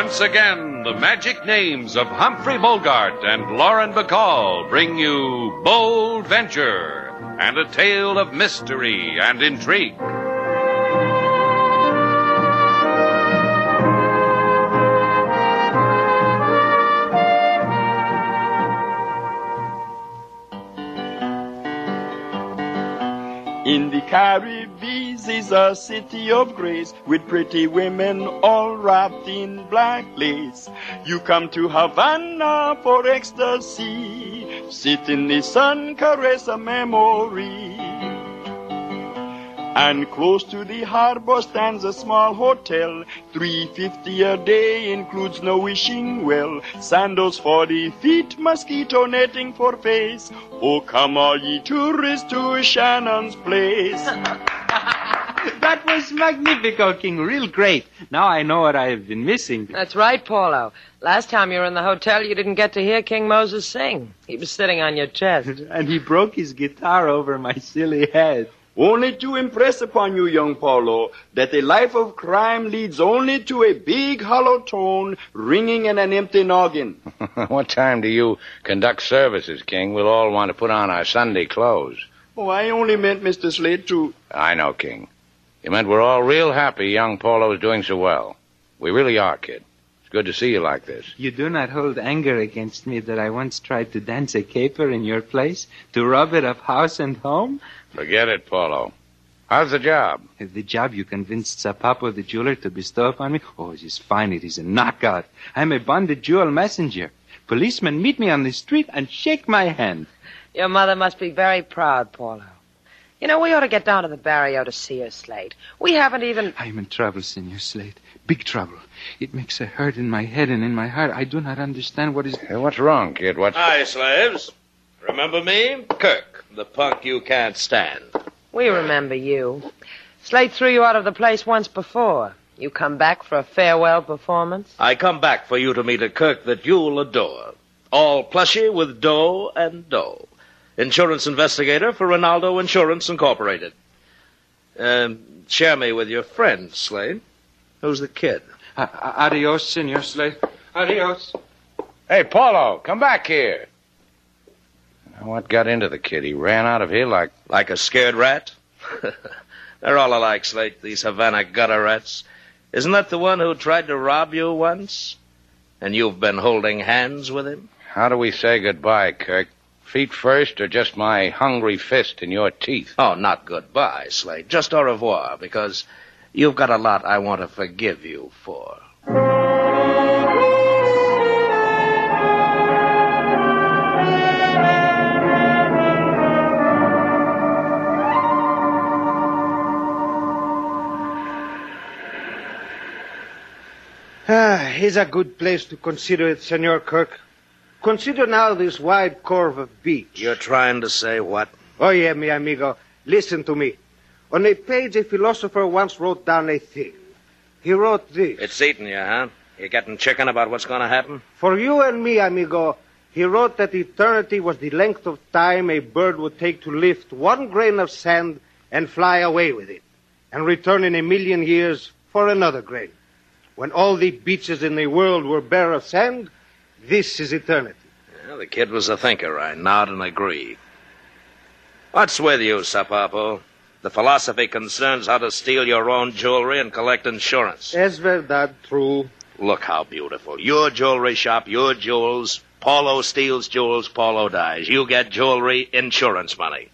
Once again, the magic names of Humphrey Bogart and Lauren Bacall bring you Bold Venture and a tale of mystery and intrigue. In the Caribbean is a city of grace with pretty women all wrapped in black lace. You come to Havana for ecstasy, sit in the sun, caress a memory. And close to the harbor stands a small hotel. Three fifty a day includes no wishing well. Sandals for the feet, mosquito netting for face. Oh, come all ye tourists to Shannon's place. That was magnifico, King. Real great. Now I know what I have been missing. That's right, Paulo. Last time you were in the hotel, you didn't get to hear King Moses sing. He was sitting on your chest. And he broke his guitar over my silly head. Only to impress upon you, young Paulo, that a life of crime leads only to a big hollow tone ringing in an empty noggin. what time do you conduct services, King? We'll all want to put on our Sunday clothes. Oh, I only meant, Mr. Slate, to. I know, King. You meant we're all real happy young Paulo is doing so well. We really are, kid. It's good to see you like this. You do not hold anger against me that I once tried to dance a caper in your place, to rob it of house and home? Forget it, Paulo. How's the job? The job you convinced Sapapo the jeweler to bestow upon me? Oh, it is fine. It is a knockout. I'm a bonded jewel messenger. Policemen meet me on the street and shake my hand. Your mother must be very proud, Paulo. You know, we ought to get down to the barrio to see her, Slate. We haven't even. I am in trouble, Senor Slate. Big trouble. It makes a hurt in my head and in my heart. I do not understand what is. Hey, what's wrong, kid? What's... Hi, slaves. Remember me? Kirk, the punk you can't stand. We remember you. Slate threw you out of the place once before. You come back for a farewell performance? I come back for you to meet a Kirk that you'll adore. All plushy with dough and dough. Insurance investigator for Ronaldo Insurance Incorporated. Um, share me with your friend, Slate. Who's the kid? Uh, adios, Senor Slate. Adios. Hey, Paulo, come back here. What got into the kid? He ran out of here like. Like a scared rat? They're all alike, Slate, these Havana gutter rats. Isn't that the one who tried to rob you once? And you've been holding hands with him? How do we say goodbye, Kirk? Feet first, or just my hungry fist in your teeth? Oh, not goodbye, Slate. Just au revoir, because you've got a lot I want to forgive you for. Ah, here's a good place to consider it, Senor Kirk. Consider now this wide curve of beach. You're trying to say what? Oh, yeah, mi amigo. Listen to me. On a page, a philosopher once wrote down a thing. He wrote this. It's eating you, huh? You getting chicken about what's going to happen? For you and me, amigo, he wrote that eternity was the length of time a bird would take to lift one grain of sand and fly away with it, and return in a million years for another grain. When all the beaches in the world were bare of sand, this is eternity. Well, the kid was a thinker. I nod and agree. What's with you, Sapapo? The philosophy concerns how to steal your own jewelry and collect insurance. Es verdad, true. Look how beautiful. Your jewelry shop, your jewels. Paulo steals jewels, Paulo dies. You get jewelry, insurance money.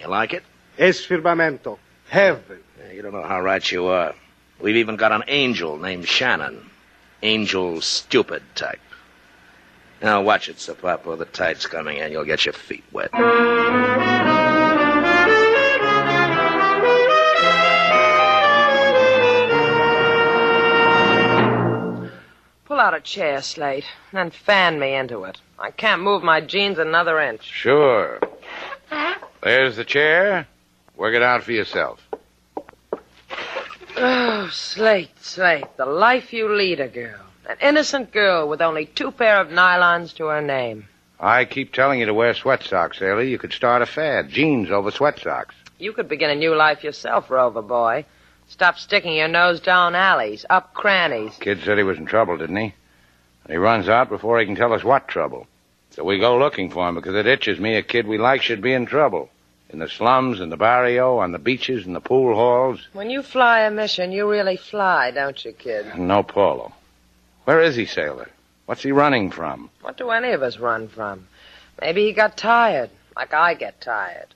You like it? Es firmamento. Heaven. Yeah, you don't know how right you are. We've even got an angel named Shannon. Angel stupid type. Now watch it, Sapapo. The tide's coming and you'll get your feet wet. Pull out a chair, Slate, and then fan me into it. I can't move my jeans another inch. Sure. There's the chair. Work it out for yourself. Oh, Slate, Slate, the life you lead a girl. An innocent girl with only two pair of nylons to her name. I keep telling you to wear sweat socks, Sailor. You could start a fad. Jeans over sweat socks. You could begin a new life yourself, Rover boy. Stop sticking your nose down alleys, up crannies. Kid said he was in trouble, didn't he? And he runs out before he can tell us what trouble. So we go looking for him because it itches me a kid we like should be in trouble. In the slums, in the barrio, on the beaches, in the pool halls. When you fly a mission, you really fly, don't you, kid? No Paulo. Where is he, Sailor? What's he running from? What do any of us run from? Maybe he got tired, like I get tired.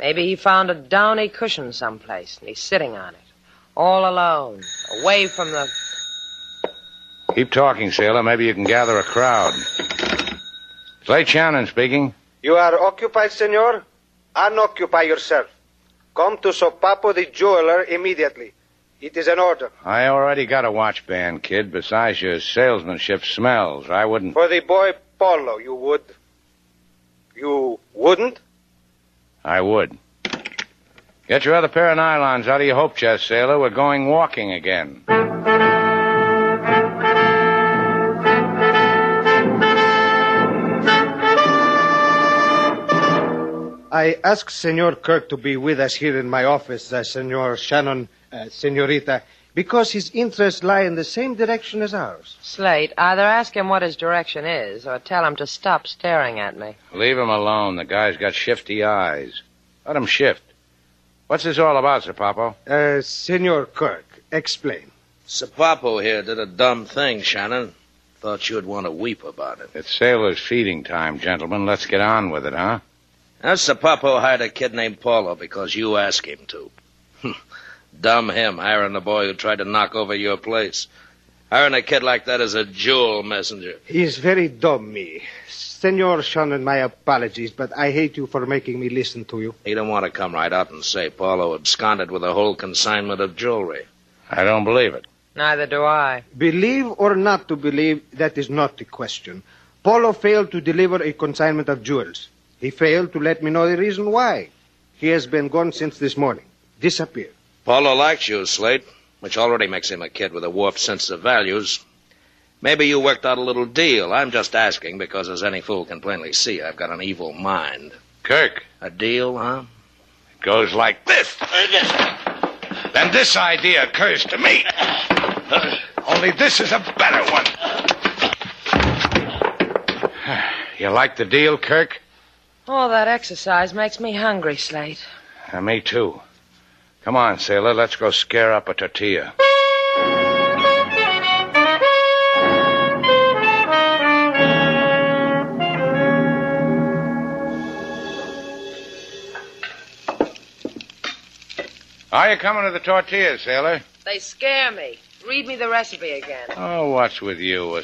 Maybe he found a downy cushion someplace, and he's sitting on it, all alone, away from the. Keep talking, Sailor. Maybe you can gather a crowd. Slate Shannon speaking. You are occupied, senor? Unoccupy yourself. Come to Sapapo the jeweler immediately. It is an order. I already got a watch band, kid. Besides, your salesmanship smells. I wouldn't. For the boy Paulo, you would. You wouldn't? I would. Get your other pair of nylons out of your hope chest, sailor. We're going walking again. I asked Senor Kirk to be with us here in my office, uh, Senor Shannon, uh, Senorita, because his interests lie in the same direction as ours. Slate, either ask him what his direction is, or tell him to stop staring at me. Leave him alone. The guy's got shifty eyes. Let him shift. What's this all about, Sapapo? Uh, Senor Kirk, explain. Sapapo here did a dumb thing, Shannon. Thought you'd want to weep about it. It's sailor's feeding time, gentlemen. Let's get on with it, huh? Now, Sapapo hired a kid named Paulo because you asked him to. Dumb him, hiring the boy who tried to knock over your place. Hiring a kid like that is a jewel messenger. He's very dumb, me. Senor Shannon, my apologies, but I hate you for making me listen to you. He don't want to come right out and say Paulo absconded with a whole consignment of jewelry. I don't believe it. Neither do I. Believe or not to believe, that is not the question. Paulo failed to deliver a consignment of jewels. He failed to let me know the reason why. He has been gone since this morning. Disappeared. Paulo likes you, Slate, which already makes him a kid with a warped sense of values. Maybe you worked out a little deal. I'm just asking because, as any fool can plainly see, I've got an evil mind. Kirk. A deal, huh? It goes like this. Then this idea occurs to me. Only this is a better one. You like the deal, Kirk? All that exercise makes me hungry, Slate. Uh, me too. Come on, sailor. Let's go scare up a tortilla. Are you coming to the tortillas, sailor? They scare me. Read me the recipe again. Oh, what's with you? A